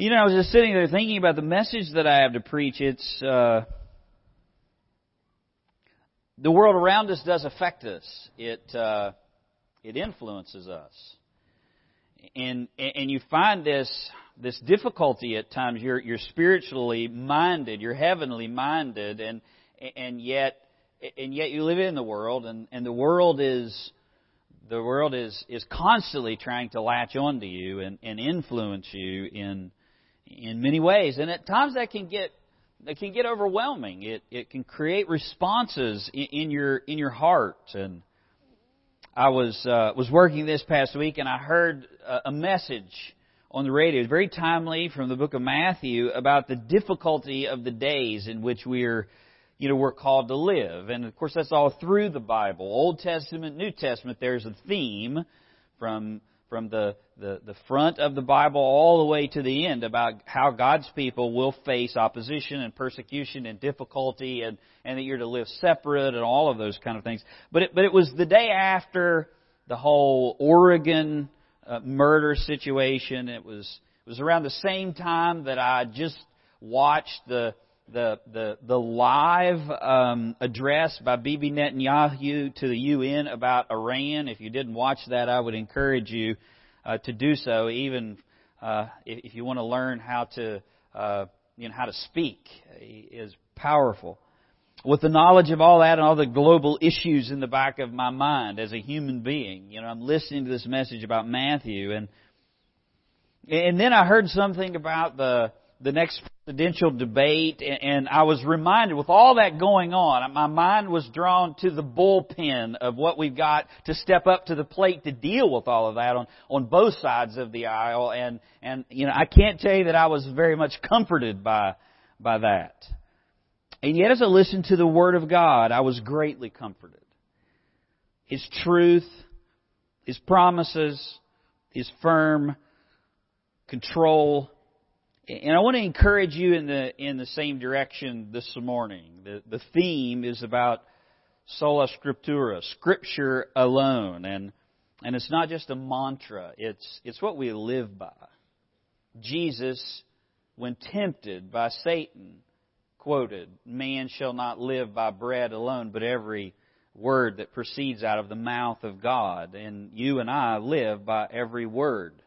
You know, I was just sitting there thinking about the message that I have to preach. It's uh, the world around us does affect us. It uh, it influences us, and and you find this this difficulty at times. You're you're spiritually minded, you're heavenly minded, and and yet and yet you live in the world, and and the world is the world is is constantly trying to latch onto you and, and influence you in in many ways, and at times that can get it can get overwhelming. It it can create responses in, in your in your heart. And I was uh, was working this past week, and I heard a, a message on the radio, very timely from the book of Matthew, about the difficulty of the days in which we're you know we're called to live. And of course, that's all through the Bible, Old Testament, New Testament. There's a theme from from the, the, the front of the Bible all the way to the end about how God's people will face opposition and persecution and difficulty and, and that you're to live separate and all of those kind of things. But it, but it was the day after the whole Oregon uh, murder situation. It was, it was around the same time that I just watched the, the, the, the live um, address by Bibi Netanyahu to the UN about Iran. If you didn't watch that, I would encourage you uh, to do so. Even uh, if, you want to learn how to uh, you know how to speak, is powerful. With the knowledge of all that and all the global issues in the back of my mind as a human being, you know, I'm listening to this message about Matthew, and and then I heard something about the the next presidential debate, and I was reminded with all that going on, my mind was drawn to the bullpen of what we've got to step up to the plate to deal with all of that on, on both sides of the aisle, and, and, you know, I can't tell you that I was very much comforted by, by that. And yet as I listened to the Word of God, I was greatly comforted. His truth, His promises, His firm control, and I want to encourage you in the in the same direction this morning. The the theme is about sola scriptura, scripture alone, and and it's not just a mantra. It's it's what we live by. Jesus, when tempted by Satan, quoted, "Man shall not live by bread alone, but every word that proceeds out of the mouth of God." And you and I live by every word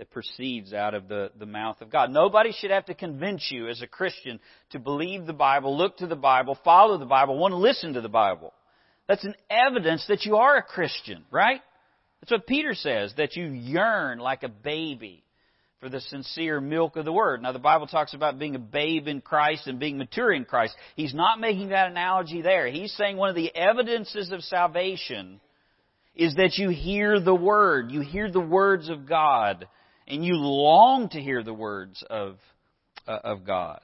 that proceeds out of the, the mouth of God. Nobody should have to convince you as a Christian to believe the Bible, look to the Bible, follow the Bible, want to listen to the Bible. That's an evidence that you are a Christian, right? That's what Peter says, that you yearn like a baby for the sincere milk of the Word. Now the Bible talks about being a babe in Christ and being mature in Christ. He's not making that analogy there. He's saying one of the evidences of salvation is that you hear the Word. You hear the words of God and you long to hear the words of, uh, of God.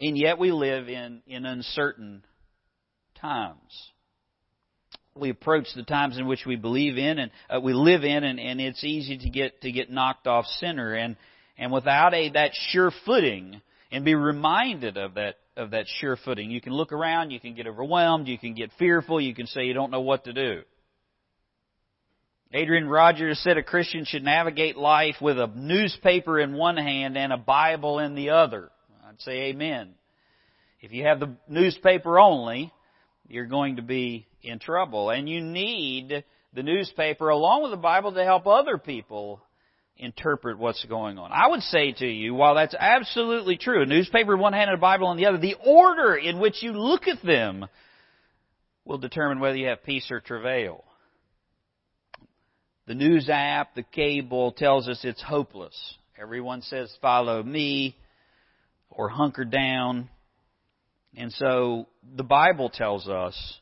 And yet we live in, in uncertain times. We approach the times in which we believe in and uh, we live in, and, and it's easy to get to get knocked off center. And and without a that sure footing, and be reminded of that of that sure footing, you can look around, you can get overwhelmed, you can get fearful, you can say you don't know what to do. Adrian Rogers said a Christian should navigate life with a newspaper in one hand and a Bible in the other. I'd say amen. If you have the newspaper only, you're going to be in trouble. And you need the newspaper along with the Bible to help other people interpret what's going on. I would say to you, while that's absolutely true, a newspaper in one hand and a Bible in the other, the order in which you look at them will determine whether you have peace or travail. The news app, the cable tells us it's hopeless. Everyone says, follow me or hunker down. And so the Bible tells us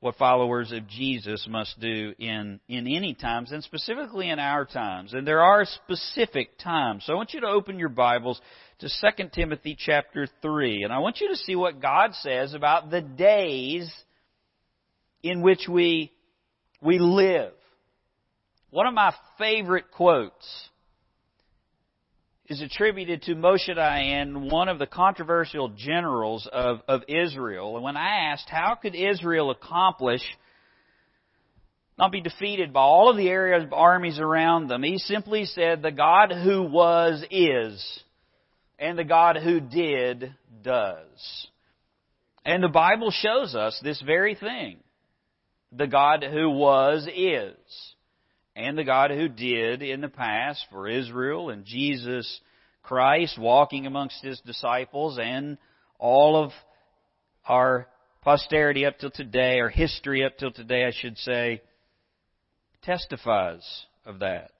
what followers of Jesus must do in, in any times, and specifically in our times. And there are specific times. So I want you to open your Bibles to 2 Timothy chapter 3. And I want you to see what God says about the days in which we, we live. One of my favorite quotes is attributed to Moshe Dayan, one of the controversial generals of, of Israel. And when I asked how could Israel accomplish not be defeated by all of the Arab armies around them. He simply said, the God who was is, and the God who did does. And the Bible shows us this very thing. The God who was is, and the God who did in the past for Israel and Jesus Christ walking amongst His disciples and all of our posterity up till today, or history up till today, I should say, testifies of that.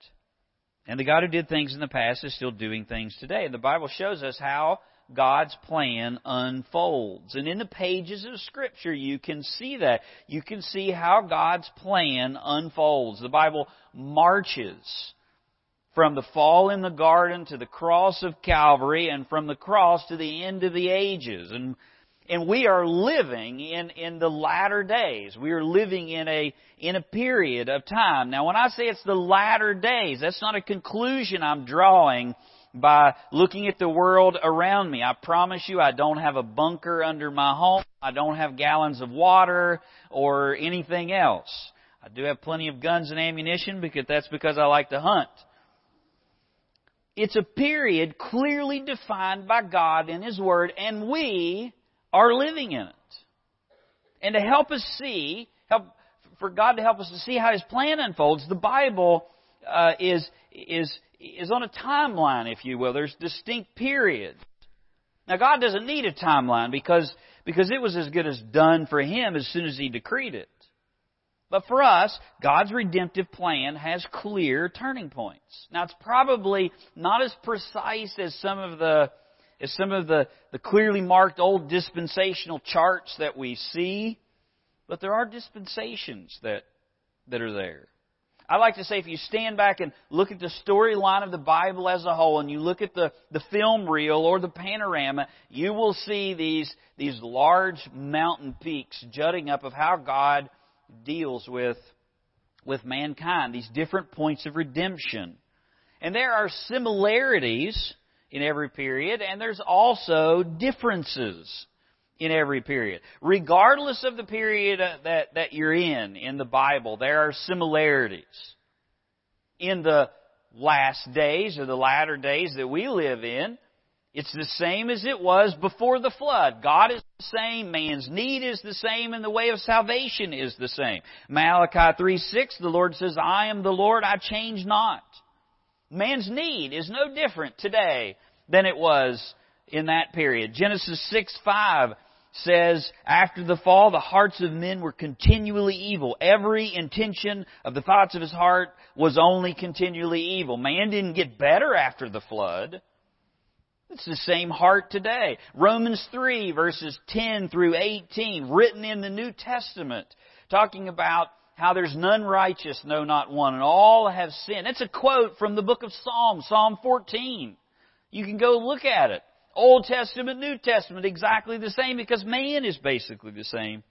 And the God who did things in the past is still doing things today. And the Bible shows us how God's plan unfolds. And in the pages of Scripture, you can see that. You can see how God's plan unfolds. The Bible marches from the fall in the garden to the cross of Calvary and from the cross to the end of the ages. And and we are living in, in the latter days. We are living in a, in a period of time. Now when I say it's the latter days, that's not a conclusion I'm drawing by looking at the world around me. I promise you I don't have a bunker under my home. I don't have gallons of water or anything else. I do have plenty of guns and ammunition because that's because I like to hunt. It's a period clearly defined by God in His Word and we are living in it. And to help us see, help, for God to help us to see how His plan unfolds, the Bible uh, is, is, is on a timeline, if you will. There's distinct periods. Now, God doesn't need a timeline because, because it was as good as done for Him as soon as He decreed it. But for us, God's redemptive plan has clear turning points. Now, it's probably not as precise as some of the is some of the, the clearly marked old dispensational charts that we see, but there are dispensations that, that are there. I like to say if you stand back and look at the storyline of the Bible as a whole and you look at the, the film reel or the panorama, you will see these, these large mountain peaks jutting up of how God deals with, with mankind, these different points of redemption. And there are similarities in every period, and there's also differences in every period. Regardless of the period uh, that, that you're in, in the Bible, there are similarities. In the last days or the latter days that we live in, it's the same as it was before the flood. God is the same, man's need is the same, and the way of salvation is the same. Malachi 3 6, the Lord says, I am the Lord, I change not. Man's need is no different today than it was in that period. Genesis 6 5 says, After the fall, the hearts of men were continually evil. Every intention of the thoughts of his heart was only continually evil. Man didn't get better after the flood. It's the same heart today. Romans 3 verses 10 through 18, written in the New Testament, talking about how there's none righteous, no not one, and all have sinned. It's a quote from the book of Psalms, Psalm 14. You can go look at it. Old Testament, New Testament, exactly the same because man is basically the same.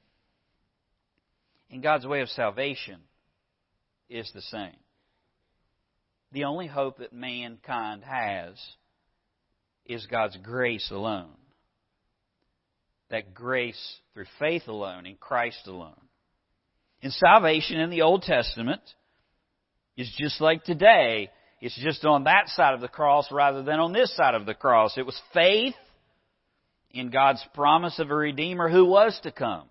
And God's way of salvation is the same. The only hope that mankind has is God's grace alone. That grace through faith alone, in Christ alone. And salvation in the Old Testament is just like today. It's just on that side of the cross rather than on this side of the cross. It was faith in God's promise of a Redeemer who was to come.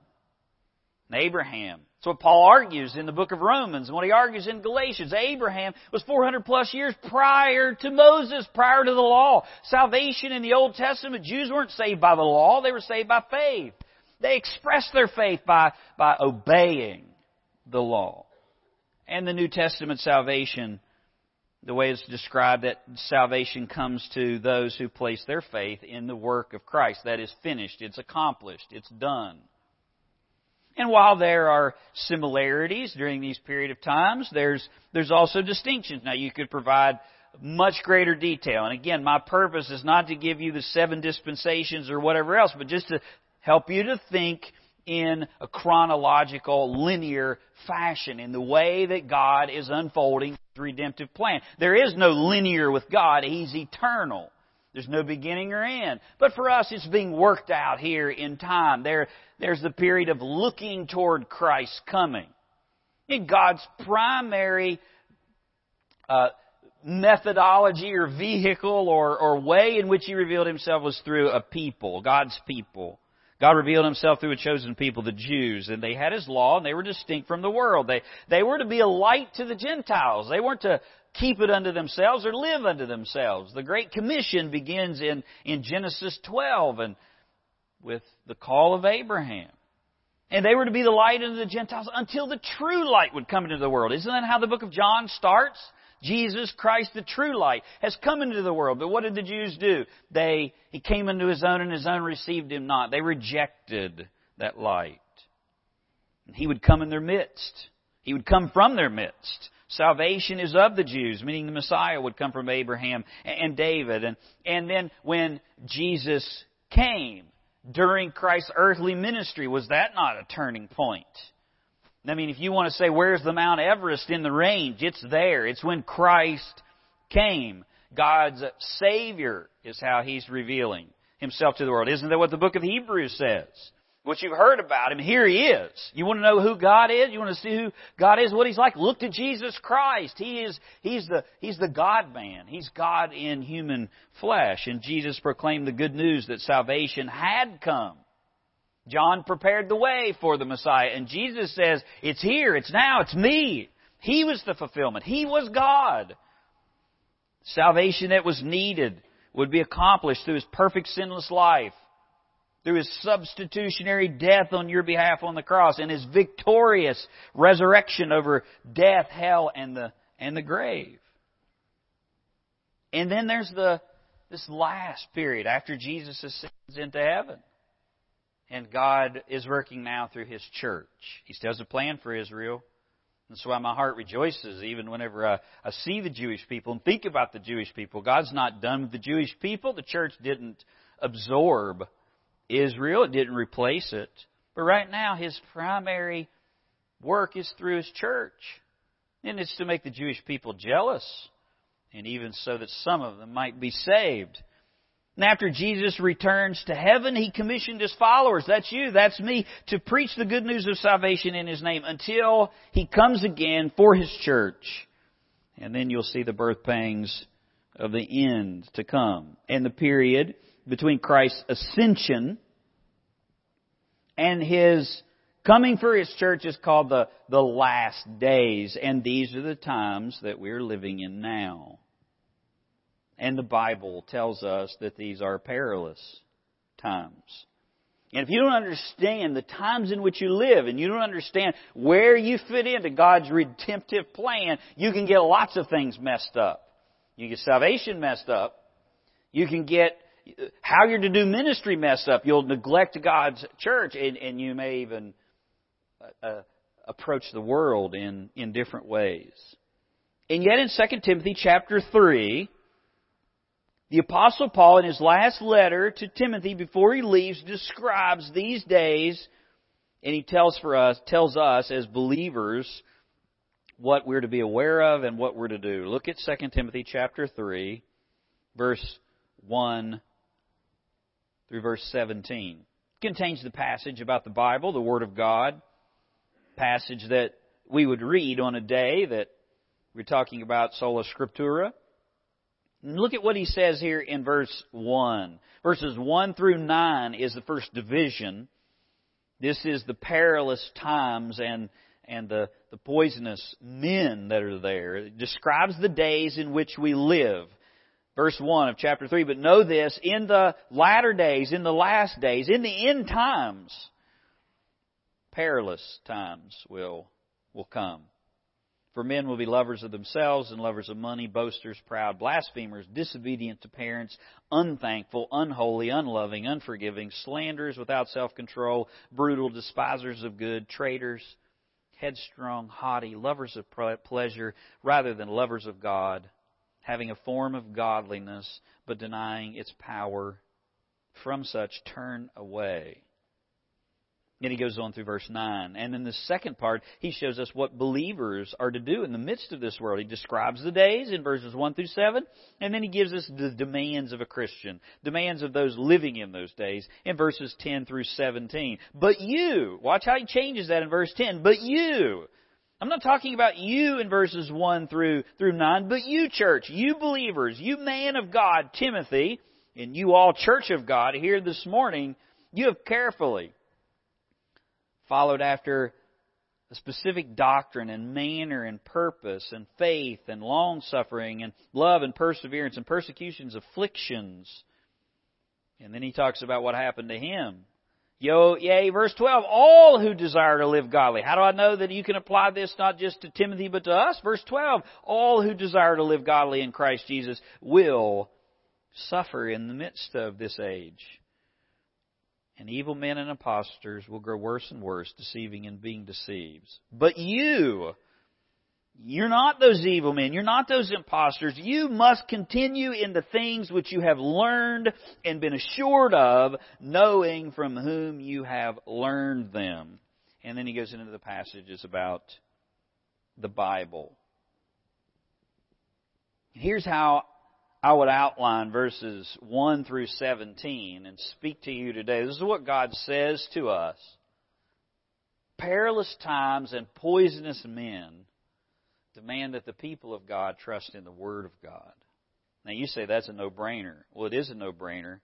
Abraham. That's what Paul argues in the book of Romans and what he argues in Galatians. Abraham was 400 plus years prior to Moses, prior to the law. Salvation in the Old Testament, Jews weren't saved by the law, they were saved by faith. They expressed their faith by, by obeying the law. And the New Testament salvation the way it's described that salvation comes to those who place their faith in the work of Christ. That is finished. It's accomplished. It's done. And while there are similarities during these period of times, there's, there's also distinctions. Now you could provide much greater detail. And again, my purpose is not to give you the seven dispensations or whatever else, but just to help you to think in a chronological, linear fashion in the way that God is unfolding redemptive plan. There is no linear with God. He's eternal. There's no beginning or end. But for us, it's being worked out here in time. There, there's the period of looking toward Christ's coming. And God's primary uh, methodology or vehicle or, or way in which He revealed Himself was through a people, God's people. God revealed Himself through a chosen people, the Jews, and they had His law and they were distinct from the world. They, they were to be a light to the Gentiles. They weren't to keep it unto themselves or live unto themselves. The Great Commission begins in, in Genesis 12 and with the call of Abraham. And they were to be the light unto the Gentiles until the true light would come into the world. Isn't that how the book of John starts? Jesus Christ, the true light, has come into the world. But what did the Jews do? They, he came into his own and his own received him not. They rejected that light. And he would come in their midst. He would come from their midst. Salvation is of the Jews, meaning the Messiah would come from Abraham and David. And, and then when Jesus came during Christ's earthly ministry, was that not a turning point? I mean, if you want to say, where's the Mount Everest in the range? It's there. It's when Christ came. God's Savior is how He's revealing Himself to the world. Isn't that what the book of Hebrews says? What you've heard about Him, here He is. You want to know who God is? You want to see who God is, what He's like? Look to Jesus Christ. He is, He's the, He's the God man. He's God in human flesh. And Jesus proclaimed the good news that salvation had come. John prepared the way for the Messiah. And Jesus says, it's here, it's now, it's me. He was the fulfillment. He was God. Salvation that was needed would be accomplished through His perfect sinless life, through His substitutionary death on your behalf on the cross, and His victorious resurrection over death, hell, and the, and the grave. And then there's the, this last period after Jesus ascends into heaven and God is working now through His church. He still has a plan for Israel. That's why my heart rejoices even whenever I, I see the Jewish people and think about the Jewish people. God's not done with the Jewish people. The church didn't absorb Israel. It didn't replace it. But right now, His primary work is through His church. And it's to make the Jewish people jealous. And even so that some of them might be saved. And after Jesus returns to heaven, He commissioned His followers, that's you, that's me, to preach the good news of salvation in His name until He comes again for His church. And then you'll see the birth pangs of the end to come. And the period between Christ's ascension and His coming for His church is called the, the last days. And these are the times that we're living in now. And the Bible tells us that these are perilous times. And if you don't understand the times in which you live and you don't understand where you fit into God's redemptive plan, you can get lots of things messed up. You get salvation messed up. You can get how you're to do ministry messed up. You'll neglect God's church and, and you may even uh, uh approach the world in, in different ways. And yet in 2 Timothy chapter 3, the apostle Paul in his last letter to Timothy before he leaves describes these days and he tells for us tells us as believers what we're to be aware of and what we're to do. Look at 2 Timothy chapter 3 verse 1 through verse 17. It contains the passage about the Bible, the word of God, passage that we would read on a day that we're talking about sola scriptura Look at what he says here in verse 1. Verses 1 through 9 is the first division. This is the perilous times and, and the, the poisonous men that are there. It describes the days in which we live. Verse 1 of chapter 3, but know this, in the latter days, in the last days, in the end times, perilous times will, will come. For men will be lovers of themselves and lovers of money, boasters, proud, blasphemers, disobedient to parents, unthankful, unholy, unloving, unforgiving, slanderers without self-control, brutal, despisers of good, traitors, headstrong, haughty, lovers of pleasure rather than lovers of God, having a form of godliness but denying its power. From such turn away. And he goes on through verse 9. And in the second part, he shows us what believers are to do in the midst of this world. He describes the days in verses 1 through 7, and then he gives us the demands of a Christian, demands of those living in those days in verses 10 through 17. But you, watch how he changes that in verse 10. But you, I'm not talking about you in verses 1 through, through 9, but you church, you believers, you man of God, Timothy, and you all church of God here this morning, you have carefully followed after a specific doctrine and manner and purpose and faith and long suffering and love and perseverance and persecutions, afflictions. And then he talks about what happened to him. Yo, yea, verse 12, all who desire to live godly. How do I know that you can apply this not just to Timothy but to us? Verse 12, all who desire to live godly in Christ Jesus will suffer in the midst of this age. And evil men and impostors will grow worse and worse, deceiving and being deceived. But you, you're not those evil men. You're not those impostors. You must continue in the things which you have learned and been assured of, knowing from whom you have learned them. And then he goes into the passages about the Bible. Here's how I would outline verses 1 through 17 and speak to you today. This is what God says to us. Perilous times and poisonous men demand that the people of God trust in the Word of God. Now you say that's a no-brainer. Well, it is a no-brainer.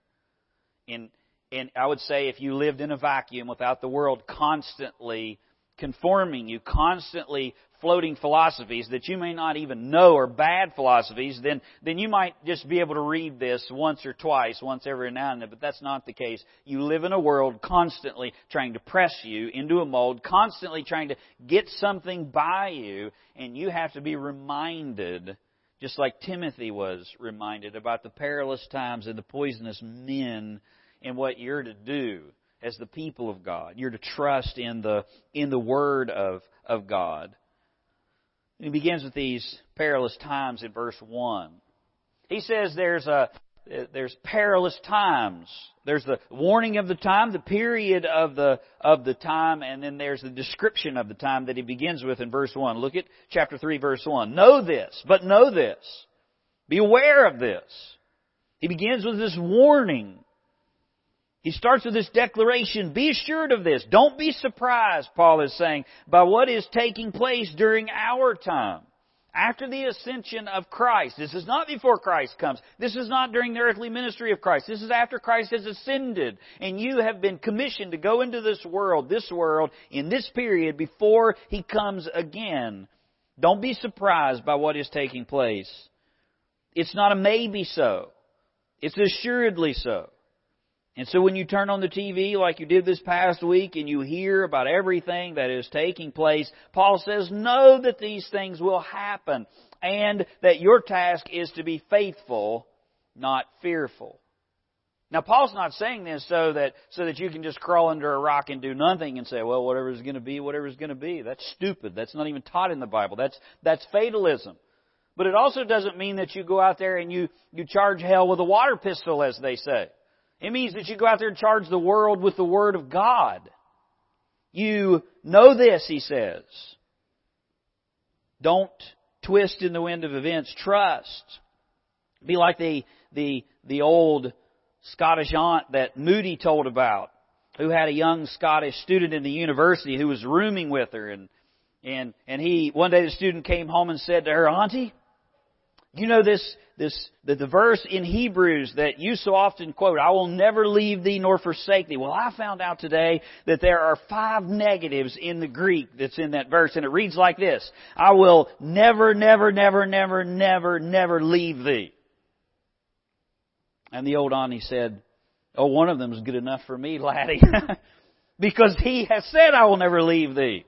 And, and I would say if you lived in a vacuum without the world constantly conforming you, constantly floating philosophies that you may not even know are bad philosophies, then, then you might just be able to read this once or twice, once every now and then, but that's not the case. You live in a world constantly trying to press you into a mold, constantly trying to get something by you, and you have to be reminded, just like Timothy was reminded, about the perilous times and the poisonous men and what you're to do as the people of God. You're to trust in the, in the Word of, of God. And he begins with these perilous times in verse 1. He says there's a, there's perilous times. There's the warning of the time, the period of the, of the time, and then there's the description of the time that he begins with in verse 1. Look at chapter 3 verse 1. Know this, but know this. Be aware of this. He begins with this warning. He starts with this declaration, be assured of this. Don't be surprised, Paul is saying, by what is taking place during our time. After the ascension of Christ. This is not before Christ comes. This is not during the earthly ministry of Christ. This is after Christ has ascended. And you have been commissioned to go into this world, this world, in this period before He comes again. Don't be surprised by what is taking place. It's not a maybe so. It's assuredly so. And so when you turn on the TV like you did this past week and you hear about everything that is taking place, Paul says, know that these things will happen and that your task is to be faithful, not fearful. Now Paul's not saying this so that so that you can just crawl under a rock and do nothing and say, well, whatever's going to be, whatever's going to be. That's stupid. That's not even taught in the Bible. That's that's fatalism. But it also doesn't mean that you go out there and you you charge hell with a water pistol, as they say. It means that you go out there and charge the world with the Word of God. You know this, he says. Don't twist in the wind of events. Trust. Be like the, the, the old Scottish aunt that Moody told about, who had a young Scottish student in the university who was rooming with her and, and, and he, one day the student came home and said to her, Auntie, you know this, this, the, the verse in Hebrews that you so often quote, I will never leave thee nor forsake thee. Well, I found out today that there are five negatives in the Greek that's in that verse, and it reads like this. I will never, never, never, never, never, never leave thee. And the old auntie said, Oh, one of them is good enough for me, laddie. because he has said, I will never leave thee.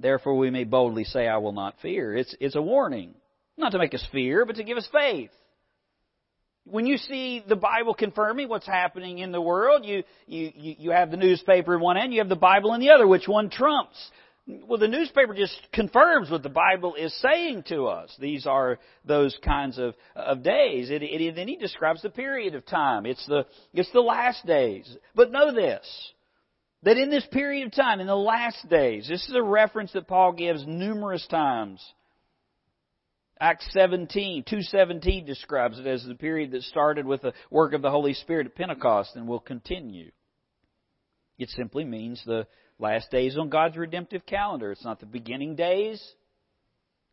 Therefore we may boldly say, I will not fear. It's, it's a warning. Not to make us fear, but to give us faith. When you see the Bible confirming what's happening in the world, you, you, you have the newspaper in one end, you have the Bible in the other. Which one trumps? Well, the newspaper just confirms what the Bible is saying to us. These are those kinds of, of days. It, it, then he describes the period of time. It's the, it's the last days. But know this. That in this period of time, in the last days, this is a reference that Paul gives numerous times. Acts 17, 217 describes it as the period that started with the work of the Holy Spirit at Pentecost and will continue. It simply means the last days on God's redemptive calendar. It's not the beginning days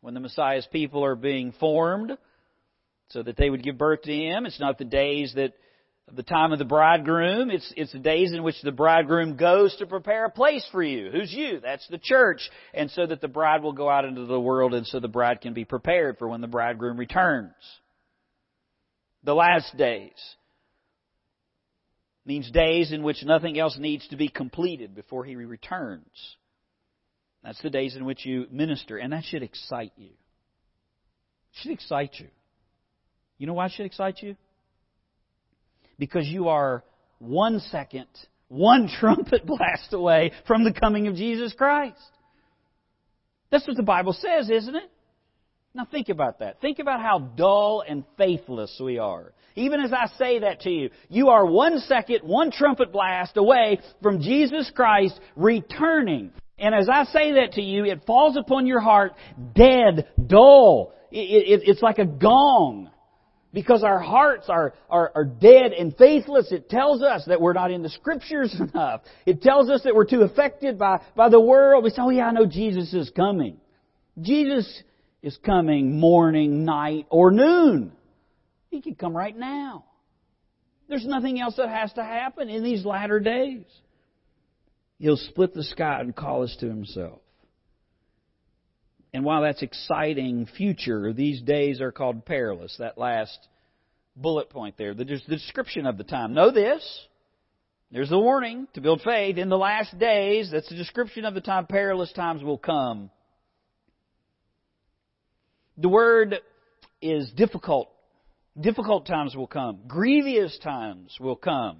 when the Messiah's people are being formed so that they would give birth to him. It's not the days that the time of the bridegroom. It's, it's the days in which the bridegroom goes to prepare a place for you. Who's you? That's the church. And so that the bride will go out into the world and so the bride can be prepared for when the bridegroom returns. The last days means days in which nothing else needs to be completed before he returns. That's the days in which you minister, and that should excite you. It should excite you. You know why it should excite you? Because you are one second, one trumpet blast away from the coming of Jesus Christ. That's what the Bible says, isn't it? Now think about that. Think about how dull and faithless we are. Even as I say that to you, you are one second, one trumpet blast away from Jesus Christ returning. And as I say that to you, it falls upon your heart dead, dull. It, it, it's like a gong because our hearts are, are, are dead and faithless. It tells us that we're not in the scriptures enough. It tells us that we're too affected by, by the world. We say, oh yeah, I know Jesus is coming. Jesus is coming morning, night, or noon. He can come right now. There's nothing else that has to happen in these latter days. He'll split the sky and call us to himself. And while that's exciting future, these days are called perilous. That last bullet point there, the, description of the time. Know this. There's the warning to build faith. In the last days, that's the description of the time, perilous times will come. The word is difficult. Difficult times will come. Grievous times will come.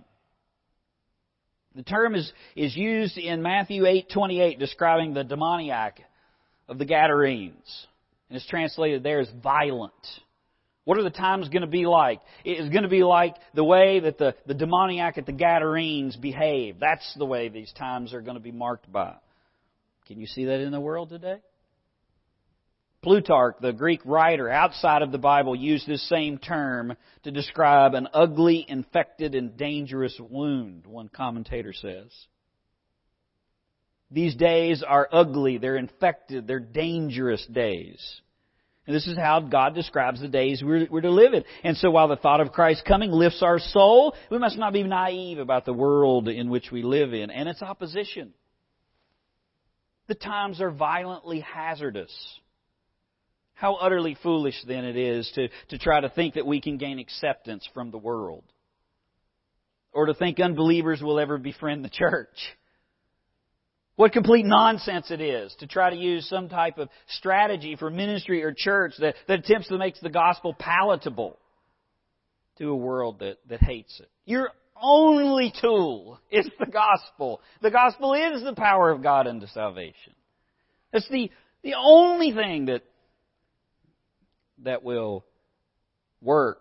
The term is, is used in Matthew 8:28 describing the demoniac of the Gadarenes. And it's translated there as violent. What are the times going to be like? It is going to be like the way that the, the demoniac at the Gadarenes behave. That's the way these times are going to be marked by. Can you see that in the world today? Plutarch, the Greek writer outside of the Bible, used this same term to describe an ugly, infected, and dangerous wound, one commentator says. These days are ugly, they're infected, they're dangerous days. And this is how God describes the days we're, we're, to live in. And so while the thought of Christ coming lifts our soul, we must not be naive about the world in which we live in and its opposition. The times are violently hazardous. How utterly foolish then it is to, to try to think that we can gain acceptance from the world. Or to think unbelievers will ever befriend the church. What complete nonsense it is to try to use some type of strategy for ministry or church that, that attempts to make the gospel palatable to a world that, that hates it. Your only tool is the gospel. The gospel is the power of God unto salvation. It's the, the only thing that, that will work.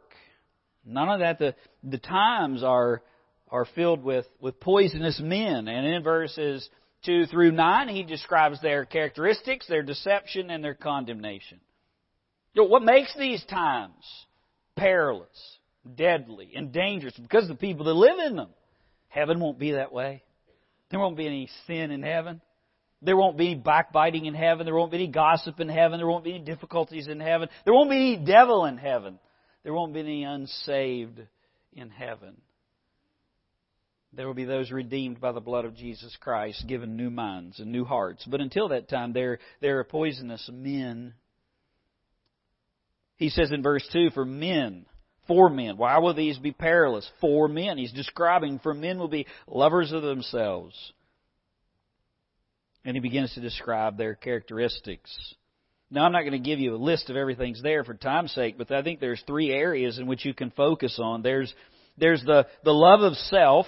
None of that, the, the times are, are filled with, with poisonous men. And in verses 2 through 9, he describes their characteristics, their deception, and their condemnation. what makes these times perilous, deadly, and dangerous? Because the people that live in them. Heaven won't be that way. There won't be any sin in heaven. There won't be any backbiting in heaven. There won't be any gossip in heaven. There won't be any difficulties in heaven. There won't be any devil in heaven. There won't be any unsaved in heaven. There will be those redeemed by the blood of Jesus Christ, given new minds and new hearts. But until that time, they're, they're poisonous men. He says in verse 2, for men, for men. Why will these be perilous? For men. He's describing for men will be lovers of themselves. And he begins to describe their characteristics. Now, I'm not going to give you a list of everything's there for time's sake, but I think there's three areas in which you can focus on. There's, there's the, the love of self,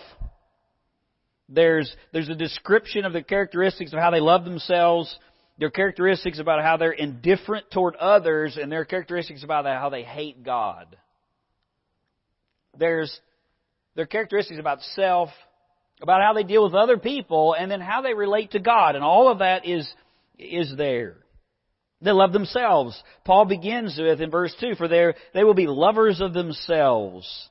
there's, there's a description of the characteristics of how they love themselves, their characteristics about how they're indifferent toward others, and their characteristics about how they hate God. There's their characteristics about self, about how they deal with other people, and then how they relate to God. And all of that is, is there. They love themselves. Paul begins with in verse 2, for there they will be lovers of themselves.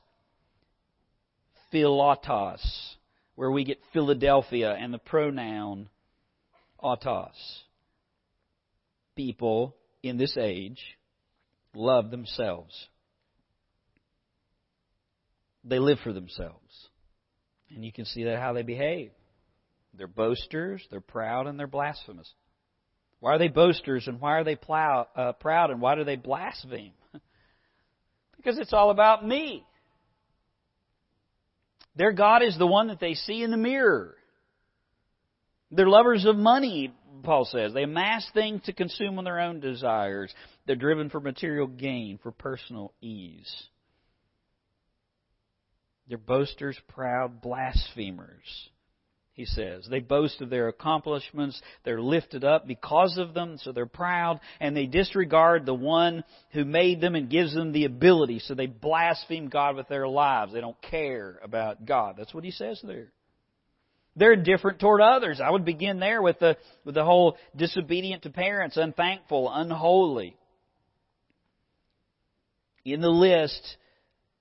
Philotos where we get Philadelphia and the pronoun autos. People in this age love themselves. They live for themselves. And you can see that how they behave. They're boasters, they're proud, and they're blasphemous. Why are they boasters and why are they plow, uh, proud and why do they blaspheme? because it's all about me. Their God is the one that they see in the mirror. They're lovers of money, Paul says. They amass things to consume on their own desires. They're driven for material gain, for personal ease. They're boasters, proud, blasphemers he says. They boast of their accomplishments. They're lifted up because of them, so they're proud, and they disregard the one who made them and gives them the ability, so they blaspheme God with their lives. They don't care about God. That's what he says there. They're different toward others. I would begin there with the, with the whole disobedient to parents, unthankful, unholy. In the list,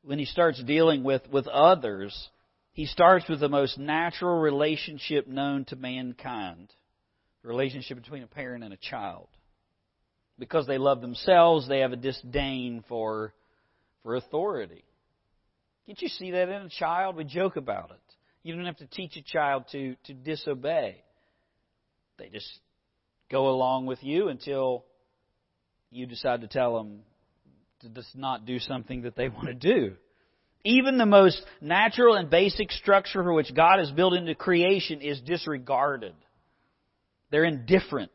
when he starts dealing with, with others, he starts with the most natural relationship known to mankind the relationship between a parent and a child. Because they love themselves, they have a disdain for, for authority. Can't you see that in a child? We joke about it. You don't have to teach a child to, to disobey. They just go along with you until you decide to tell them to just not do something that they want to do. Even the most natural and basic structure for which God has built into creation is disregarded. They're indifferent.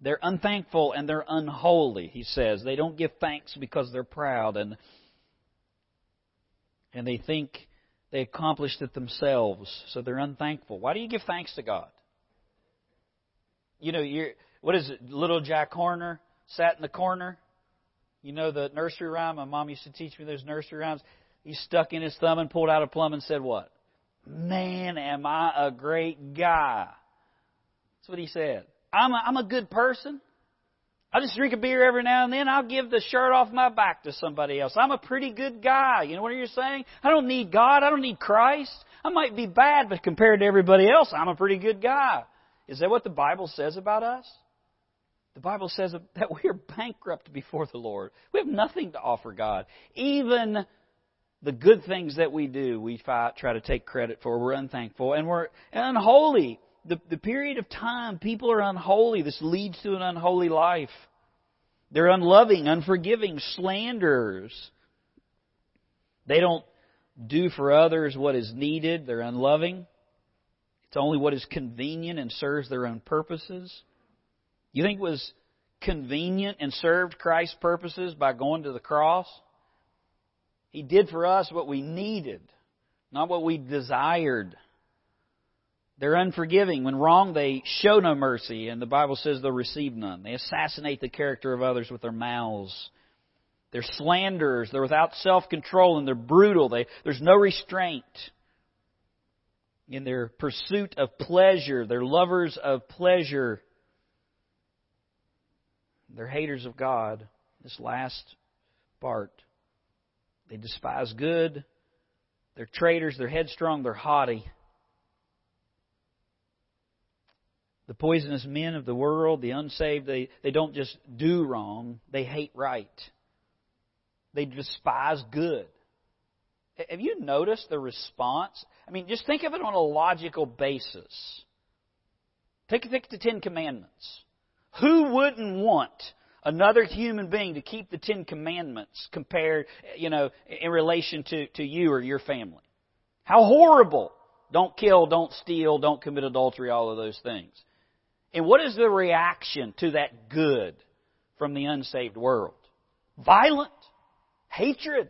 They're unthankful and they're unholy, he says. They don't give thanks because they're proud and and they think they accomplished it themselves, so they're unthankful. Why do you give thanks to God? You know, you're what is it? Little Jack Horner sat in the corner you know the nursery rhyme? My mom used to teach me those nursery rhymes. He stuck in his thumb and pulled out a plum and said, What? Man, am I a great guy. That's what he said. I'm a, I'm a good person. I just drink a beer every now and then. I'll give the shirt off my back to somebody else. I'm a pretty good guy. You know what you're saying? I don't need God. I don't need Christ. I might be bad, but compared to everybody else, I'm a pretty good guy. Is that what the Bible says about us? The Bible says that we are bankrupt before the Lord. We have nothing to offer God. Even the good things that we do, we try to take credit for. We're unthankful and we're unholy. The, the period of time, people are unholy. This leads to an unholy life. They're unloving, unforgiving, slanderers. They don't do for others what is needed. They're unloving. It's only what is convenient and serves their own purposes. You think it was convenient and served Christ's purposes by going to the cross? He did for us what we needed, not what we desired. They're unforgiving. When wrong, they show no mercy, and the Bible says they'll receive none. They assassinate the character of others with their mouths. They're slanderers. They're without self control, and they're brutal. They, there's no restraint in their pursuit of pleasure. They're lovers of pleasure. They're haters of God. This last part. They despise good. They're traitors. They're headstrong. They're haughty. The poisonous men of the world, the unsaved, they, they don't just do wrong, they hate right. They despise good. Have you noticed the response? I mean, just think of it on a logical basis. Take, take the Ten Commandments. Who wouldn't want another human being to keep the Ten Commandments compared, you know, in relation to, to you or your family? How horrible! Don't kill, don't steal, don't commit adultery, all of those things. And what is the reaction to that good from the unsaved world? Violent, hatred.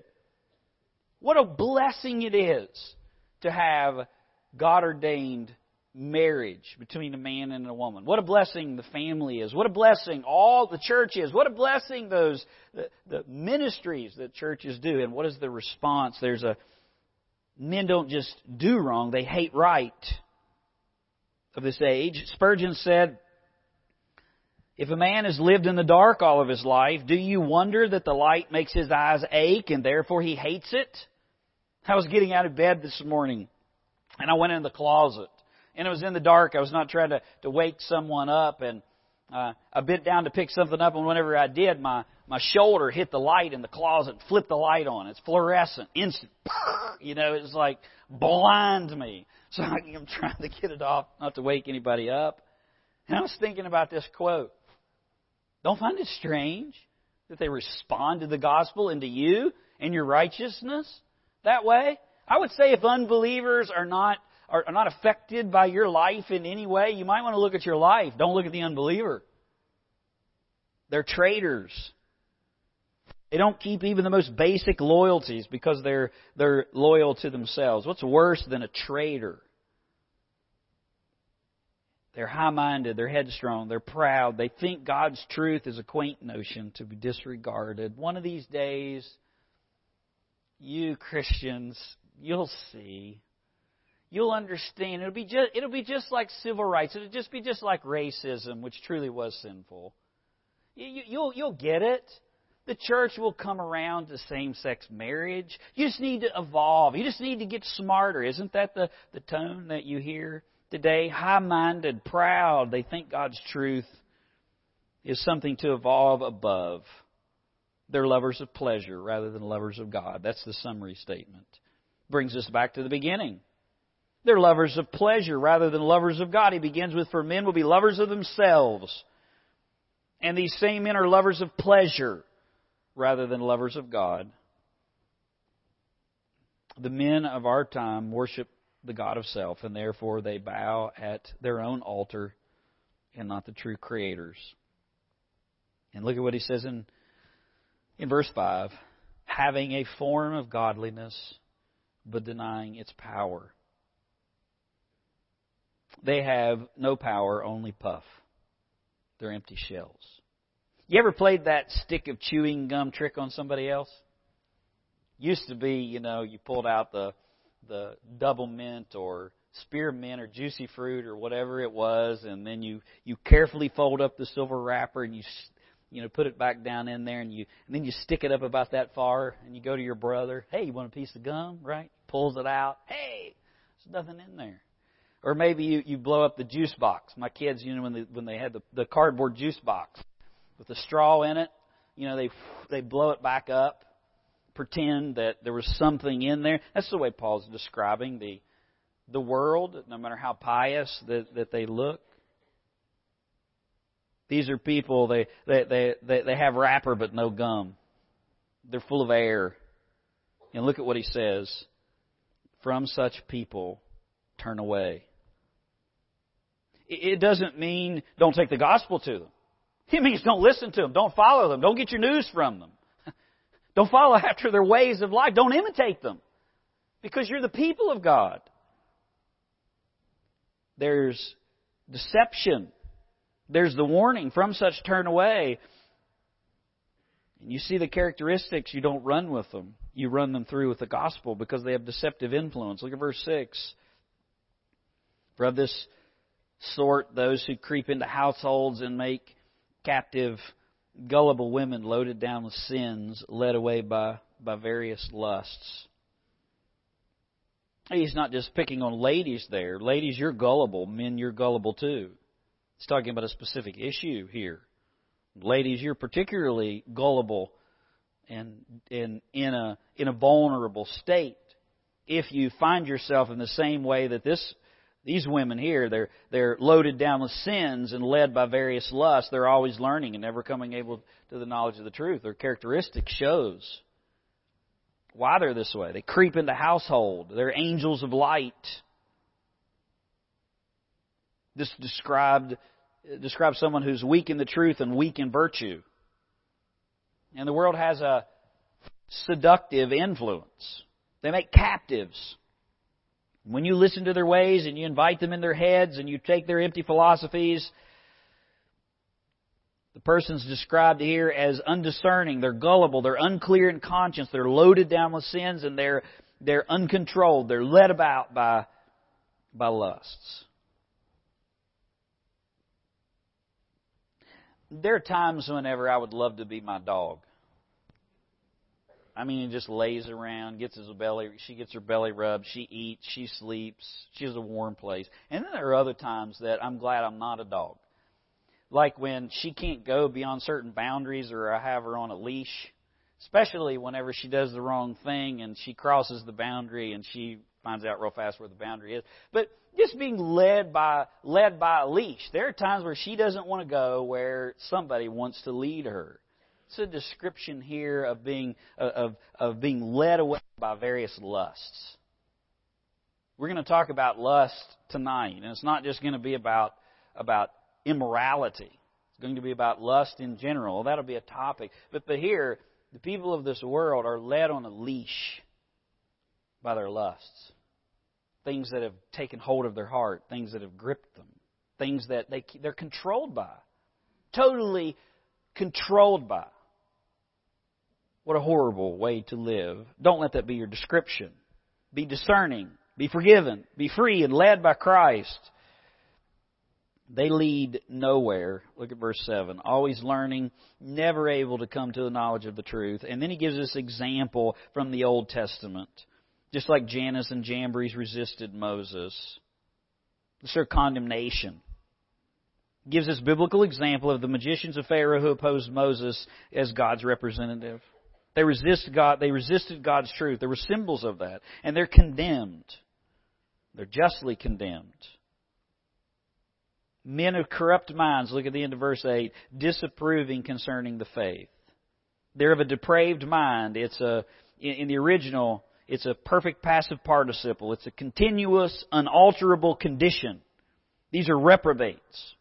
What a blessing it is to have God ordained marriage between a man and a woman. What a blessing the family is. What a blessing all the church is. What a blessing those the, the ministries that churches do. And what is the response? There's a men don't just do wrong, they hate right of this age. Spurgeon said, if a man has lived in the dark all of his life, do you wonder that the light makes his eyes ache and therefore he hates it? I was getting out of bed this morning and I went in the closet and it was in the dark. I was not trying to, to wake someone up and uh, I bent down to pick something up and whenever I did, my, my shoulder hit the light in the closet flipped the light on. It's fluorescent, instant. You know, it's like blind me. So I'm trying to get it off, not to wake anybody up. And I was thinking about this quote. Don't find it strange that they respond to the gospel and to you and your righteousness that way? I would say if unbelievers are not are, not affected by your life in any way, you might want to look at your life. Don't look at the unbeliever. They're traitors. They don't keep even the most basic loyalties because they're they're loyal to themselves. What's worse than a traitor? They're high minded, they're headstrong, they're proud. They think God's truth is a quaint notion to be disregarded. One of these days, you Christians, you'll see. You'll understand. It'll be just, it'll be just like civil rights. It'll just be just like racism, which truly was sinful. You, you'll, you'll get it. The church will come around to same sex marriage. You just need to evolve. You just need to get smarter. Isn't that the, the tone that you hear today, high minded, proud. They think God's truth is something to evolve above. They're lovers of pleasure rather than lovers of God. That's the summary statement. Brings us back to the beginning. They're lovers of pleasure rather than lovers of God. He begins with, For men will be lovers of themselves. And these same men are lovers of pleasure rather than lovers of God. The men of our time worship the God of self, and therefore they bow at their own altar and not the true Creator's. And look at what he says in, in verse 5 having a form of godliness, but denying its power. They have no power, only puff. They're empty shells. You ever played that stick of chewing gum trick on somebody else? Used to be, you know, you pulled out the the Doublemint or spearmint or juicy fruit or whatever it was, and then you you carefully fold up the silver wrapper and you you know put it back down in there and you and then you stick it up about that far and you go to your brother, hey, you want a piece of gum, right? Pulls it out, hey, there's nothing in there. Or maybe you you blow up the juice box. My kids, you know, when they when they had the the cardboard juice box with the straw in it, you know, they they blow it back up pretend that there was something in there. That's the way Paul's describing the the world, no matter how pious that, that they look. These are people they, they they they they have wrapper but no gum. They're full of air. And look at what he says. From such people turn away. It doesn't mean don't take the gospel to them. It means don't listen to them, don't follow them, don't get your news from them. Don't follow after their ways of life. Don't imitate them. Because you're the people of God. There's deception. There's the warning from such turn away. And you see the characteristics, you don't run with them. You run them through with the gospel because they have deceptive influence. Look at verse 6. For of this sort, those who creep into households and make captive gullible women loaded down with sins, led away by, by various lusts. He's not just picking on ladies there. Ladies, you're gullible. Men, you're gullible too. He's talking about a specific issue here. Ladies, you're particularly gullible and in, in, a, in a vulnerable state if you find yourself in the same way that this these women here, they're, they're loaded down with sins and led by various lusts. They're always learning and never coming able to the knowledge of the truth. Their characteristic shows why they're this way. They creep into household. They're angels of light. This described describes someone who's weak in the truth and weak in virtue. And the world has a seductive influence. They make captives when you listen to their ways and you invite them in their heads and you take their empty philosophies, the person's described here as undiscerning, they're gullible, they're unclear in conscience, they're loaded down with sins, and they're they're uncontrolled, they're led about by by lusts. There are times whenever I would love to be my dog. I mean, he just lays around, gets his belly, she gets her belly rubbed, she eats, she sleeps, she has a warm place. And then there are other times that I'm glad I'm not a dog. Like when she can't go beyond certain boundaries or I have her on a leash, especially whenever she does the wrong thing and she crosses the boundary and she finds out real fast where the boundary is. But just being led by led by a leash. There are times where she doesn't want to go where somebody wants to lead her. It's a description here of being uh, of of being led away by various lusts. We're going to talk about lust tonight, and it's not just going to be about about immorality. It's going to be about lust in general. That'll be a topic. But but here, the people of this world are led on a leash by their lusts. Things that have taken hold of their heart, things that have gripped them, things that they, they're controlled by. Totally controlled by. What a horrible way to live. Don't let that be your description. Be discerning. Be forgiven. Be free and led by Christ. They lead nowhere. Look at verse 7. Always learning, never able to come to the knowledge of the truth. And then he gives us example from the Old Testament. Just like Jannes and Jambres resisted Moses. It's their condemnation. Gives us biblical example of the magicians of Pharaoh who opposed Moses as God's representative. They resist God, they resisted God's truth. There were symbols of that. And they're condemned. They're justly condemned. Men of corrupt minds, look at the end of verse 8, disapproving concerning the faith. They're of a depraved mind. It's a, in the original, it's a perfect passive participle. It's a continuous, unalterable condition. These are reprobates.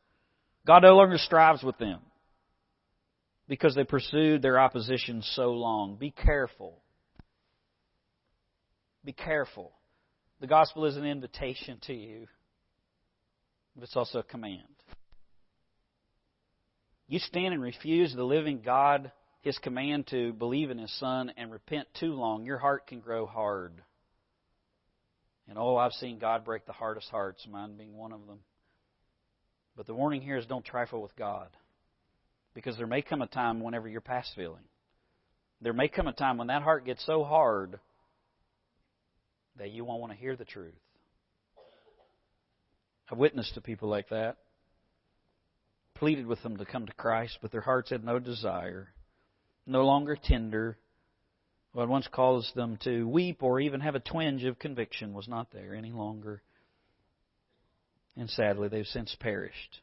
God no longer strives with them because they pursued their opposition so long. Be careful. Be careful. The gospel is an invitation to you, but it's also a command. You stand and refuse the living God his command to believe in his son and repent too long, your heart can grow hard. And oh, I've seen God break the hardest hearts, mine being one of them. But the warning here is don't trifle with God. Because there may come a time whenever you're past feeling. There may come a time when that heart gets so hard that you won't want to hear the truth. I've witnessed to people like that. Pleaded with them to come to Christ, but their hearts had no desire no longer tender. What once caused them to weep or even have a twinge of conviction was not there any longer. And sadly, they've since perished.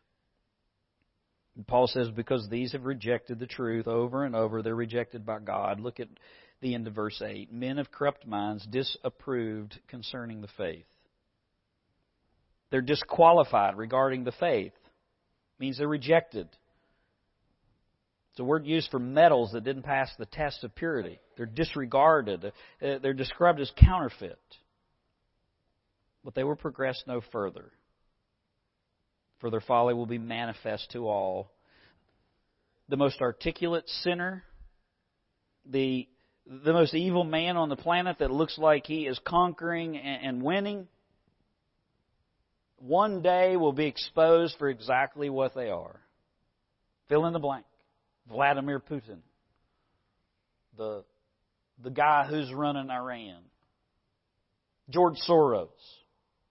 Paul says, because these have rejected the truth over and over, they're rejected by God. Look at the end of verse 8. Men of corrupt minds disapproved concerning the faith. They're disqualified regarding the faith. It means they're rejected. It's a word used for metals that didn't pass the test of purity. They're disregarded. They're described as counterfeit. But they will progress no further. For their folly will be manifest to all. The most articulate sinner, the, the most evil man on the planet that looks like he is conquering and, winning, one day will be exposed for exactly what they are. Fill in the blank. Vladimir Putin, the, the guy who's running Iran, George Soros,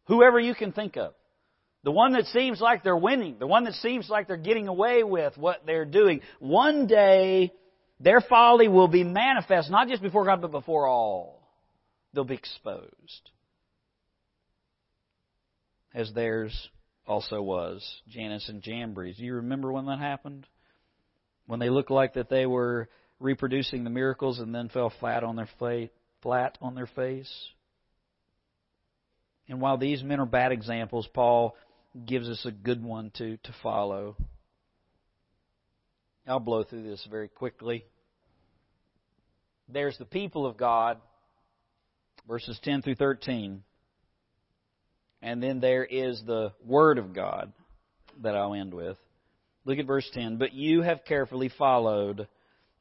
whoever you can think of. The one that seems like they're winning, the one that seems like they're getting away with what they're doing. One day, their folly will be manifest, not just before God, but before all. They'll be exposed. As theirs also was, Jannes and Jambres. You remember when that happened? when they looked like that they were reproducing the miracles and then fell flat on their face, flat on their face. And while these men are bad examples, Paul gives us a good one to, to follow. I'll blow through this very quickly. There's the people of God, verses 10 through 13. And then there is the Word of God that I'll end with. Look at verse 10. But you have carefully followed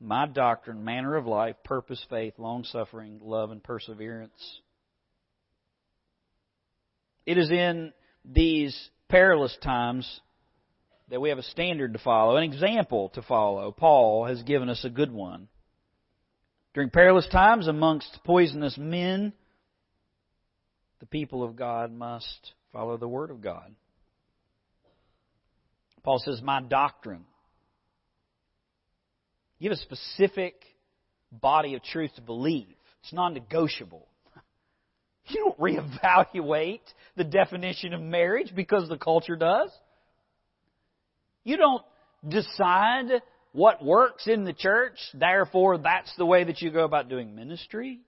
my doctrine, manner of life, purpose, faith, long suffering, love, and perseverance. It is in these perilous times that we have a standard to follow, an example to follow. Paul has given us a good one. During perilous times amongst poisonous men, the people of God must follow the Word of God. Paul says, My doctrine. Give a specific body of truth to believe. It's non negotiable. You don't reevaluate the definition of marriage because the culture does. You don't decide what works in the church, therefore that's the way that you go about doing ministry.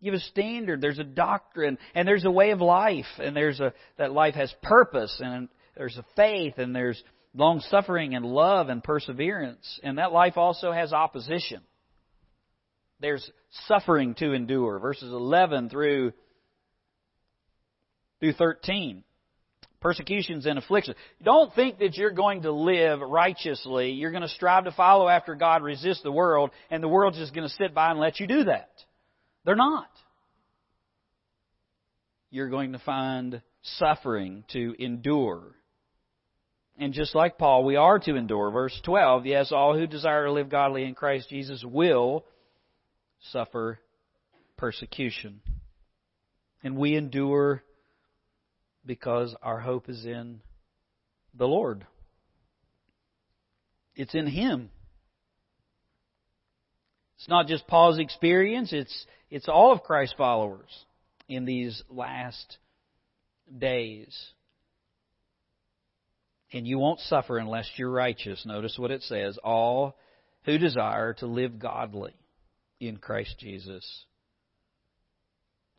You have a standard, there's a doctrine, and there's a way of life, and there's a, that life has purpose, and there's a faith, and there's long suffering and love and perseverance, and that life also has opposition. There's suffering to endure, verses 11 through, through 13 persecutions and afflictions. Don't think that you're going to live righteously. You're going to strive to follow after God, resist the world, and the world's just going to sit by and let you do that. They're not. You're going to find suffering to endure. And just like Paul, we are to endure. Verse 12, yes, all who desire to live godly in Christ Jesus will suffer persecution. And we endure because our hope is in the Lord. It's in Him. It's not just Paul's experience, it's, it's all of Christ's followers in these last days. And you won't suffer unless you're righteous. Notice what it says all who desire to live godly in Christ Jesus.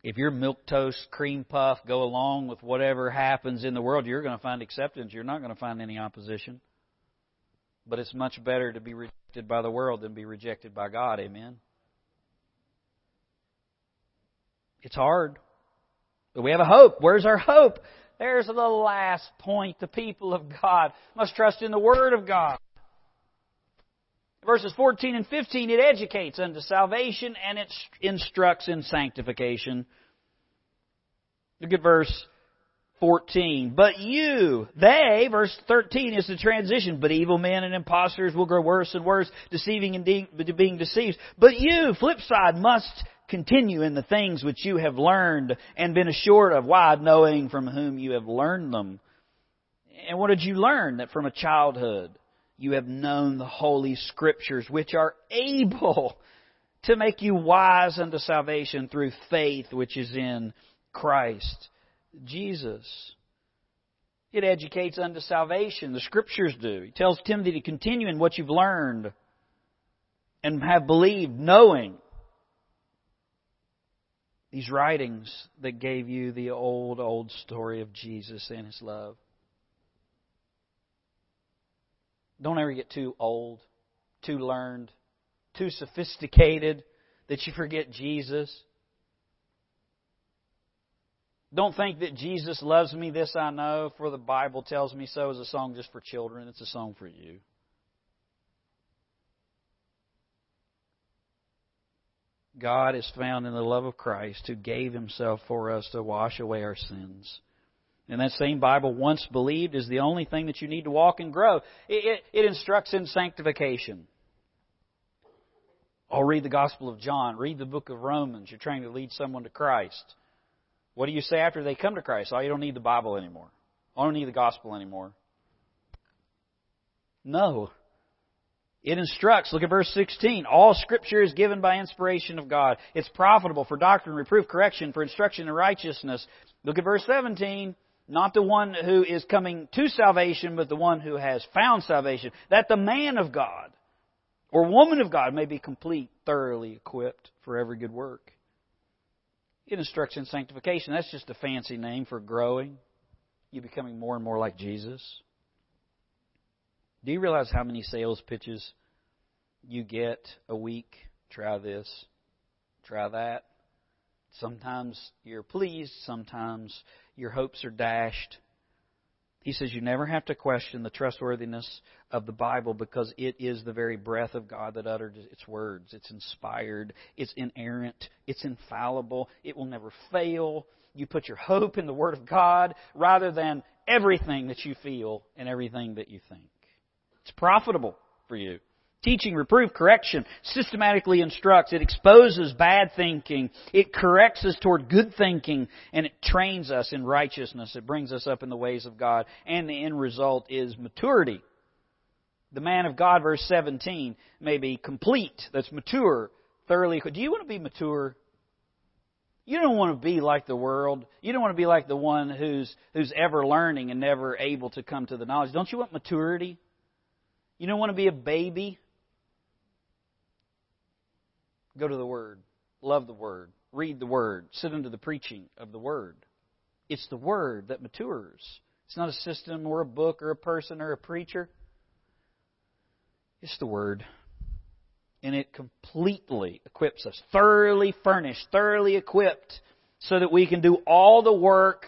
If your milquetoast, cream puff go along with whatever happens in the world, you're going to find acceptance. You're not going to find any opposition. But it's much better to be rejected by the world than be rejected by God. Amen. It's hard. But we have a hope. Where's our hope? There's the last point. The people of God must trust in the Word of God. Verses 14 and 15, it educates unto salvation and it instructs in sanctification. Look at verse 14. But you, they, verse 13 is the transition, but evil men and impostors will grow worse and worse, deceiving and de- being deceived. But you, flip side, must continue in the things which you have learned and been assured of. Why? Knowing from whom you have learned them. And what did you learn? That from a childhood you have known the Holy Scriptures, which are able to make you wise unto salvation through faith which is in Christ Jesus. It educates unto salvation. The Scriptures do. He tells Timothy to continue in what you've learned and have believed, knowing these writings that gave you the old, old story of Jesus and His love. Don't ever get too old, too learned, too sophisticated that you forget Jesus. Don't think that Jesus loves me, this I know, for the Bible tells me so is a song just for children. It's a song for you. God is found in the love of Christ who gave himself for us to wash away our sins. And that same Bible, once believed, is the only thing that you need to walk and grow. It, it, it instructs in sanctification. I'll read the Gospel of John, read the book of Romans. You're trying to lead someone to Christ. What do you say after they come to Christ? Oh, you don't need the Bible anymore. Oh, I don't need the gospel anymore. No. It instructs, look at verse 16. All scripture is given by inspiration of God. It's profitable for doctrine, reproof, correction, for instruction in righteousness. Look at verse 17. Not the one who is coming to salvation, but the one who has found salvation. That the man of God or woman of God may be complete, thoroughly equipped for every good work. In sanctification. That's just a fancy name for growing. You becoming more and more like Jesus. Do you realize how many sales pitches you get a week? Try this, try that. Sometimes you're pleased, sometimes your hopes are dashed. He says you never have to question the trustworthiness of the Bible because it is the very breath of God that uttered its words. It's inspired, it's inerrant, it's infallible, it will never fail. You put your hope in the Word of God rather than everything that you feel and everything that you think. It's profitable for you. Teaching, reproof, correction systematically instructs. It exposes bad thinking. It corrects us toward good thinking. And it trains us in righteousness. It brings us up in the ways of God. And the end result is maturity. The man of God, verse 17, may be complete, that's mature, thoroughly. Do you want to be mature? You don't want to be like the world. You don't want to be like the one who's, who's ever learning and never able to come to the knowledge. Don't you want maturity? You don't want to be a baby? Go to the Word. Love the Word. Read the Word. Sit under the preaching of the Word. It's the Word that matures. It's not a system or a book or a person or a preacher. It's the Word. And it completely equips us, thoroughly furnished, thoroughly equipped, so that we can do all the work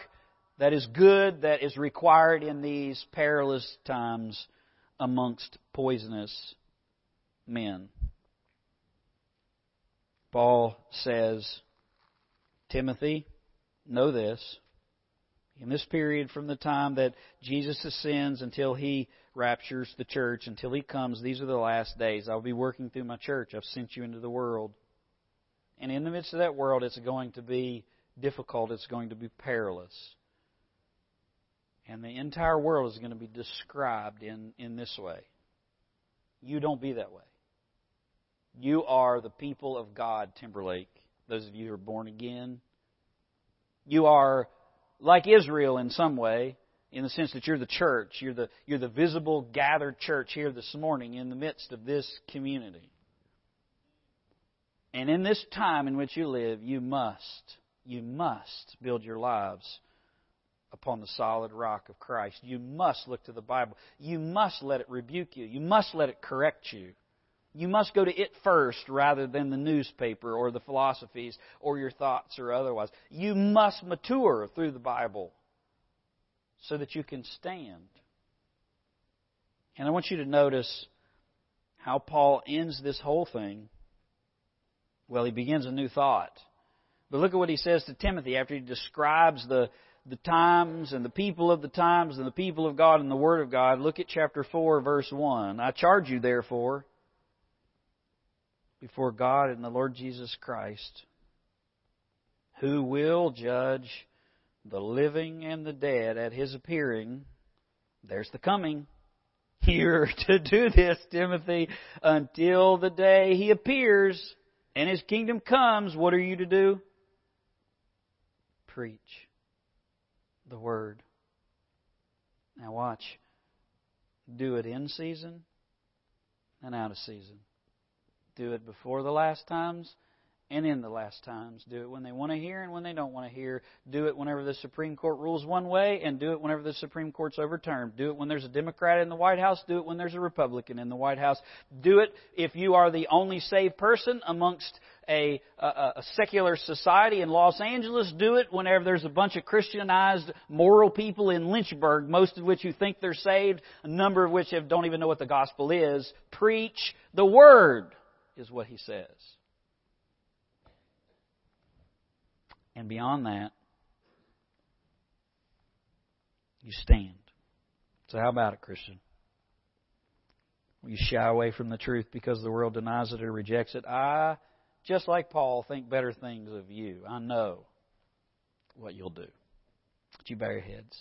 that is good, that is required in these perilous times amongst poisonous men. Paul says, Timothy, know this. In this period from the time that Jesus ascends until he raptures the church, until he comes, these are the last days. I'll be working through my church. I've sent you into the world. And in the midst of that world, it's going to be difficult. It's going to be perilous. And the entire world is going to be described in, in this way. You don't be that way. You are the people of God, Timberlake. Those of you who are born again. You are like Israel in some way, in the sense that you're the church. You're the, you're the visible, gathered church here this morning in the midst of this community. And in this time in which you live, you must, you must build your lives upon the solid rock of Christ. You must look to the Bible. You must let it rebuke you. You must let it correct you. You must go to it first rather than the newspaper or the philosophies or your thoughts or otherwise. You must mature through the Bible so that you can stand. And I want you to notice how Paul ends this whole thing. Well, he begins a new thought. But look at what he says to Timothy after he describes the, the times and the people of the times and the people of God and the Word of God. Look at chapter 4, verse 1. I charge you, therefore, before God and the Lord Jesus Christ, who will judge the living and the dead at his appearing. There's the coming. You're to do this, Timothy, until the day he appears and his kingdom comes. What are you to do? Preach the word. Now watch. Do it in season and out of season. Do it before the last times and in the last times. Do it when they want to hear and when they don't want to hear. Do it whenever the Supreme Court rules one way, and do it whenever the Supreme Court's overturned. Do it when there's a Democrat in the White House. Do it when there's a Republican in the White House. Do it if you are the only saved person amongst a, a, a secular society in Los Angeles. Do it whenever there's a bunch of Christianized, moral people in Lynchburg, most of which who think they're saved, a number of which have, don't even know what the gospel is. Preach the Word is what he says. And beyond that, you stand. So, how about it, Christian? You shy away from the truth because the world denies it or rejects it? I, just like Paul, think better things of you. I know what you'll do. Would you bow your heads?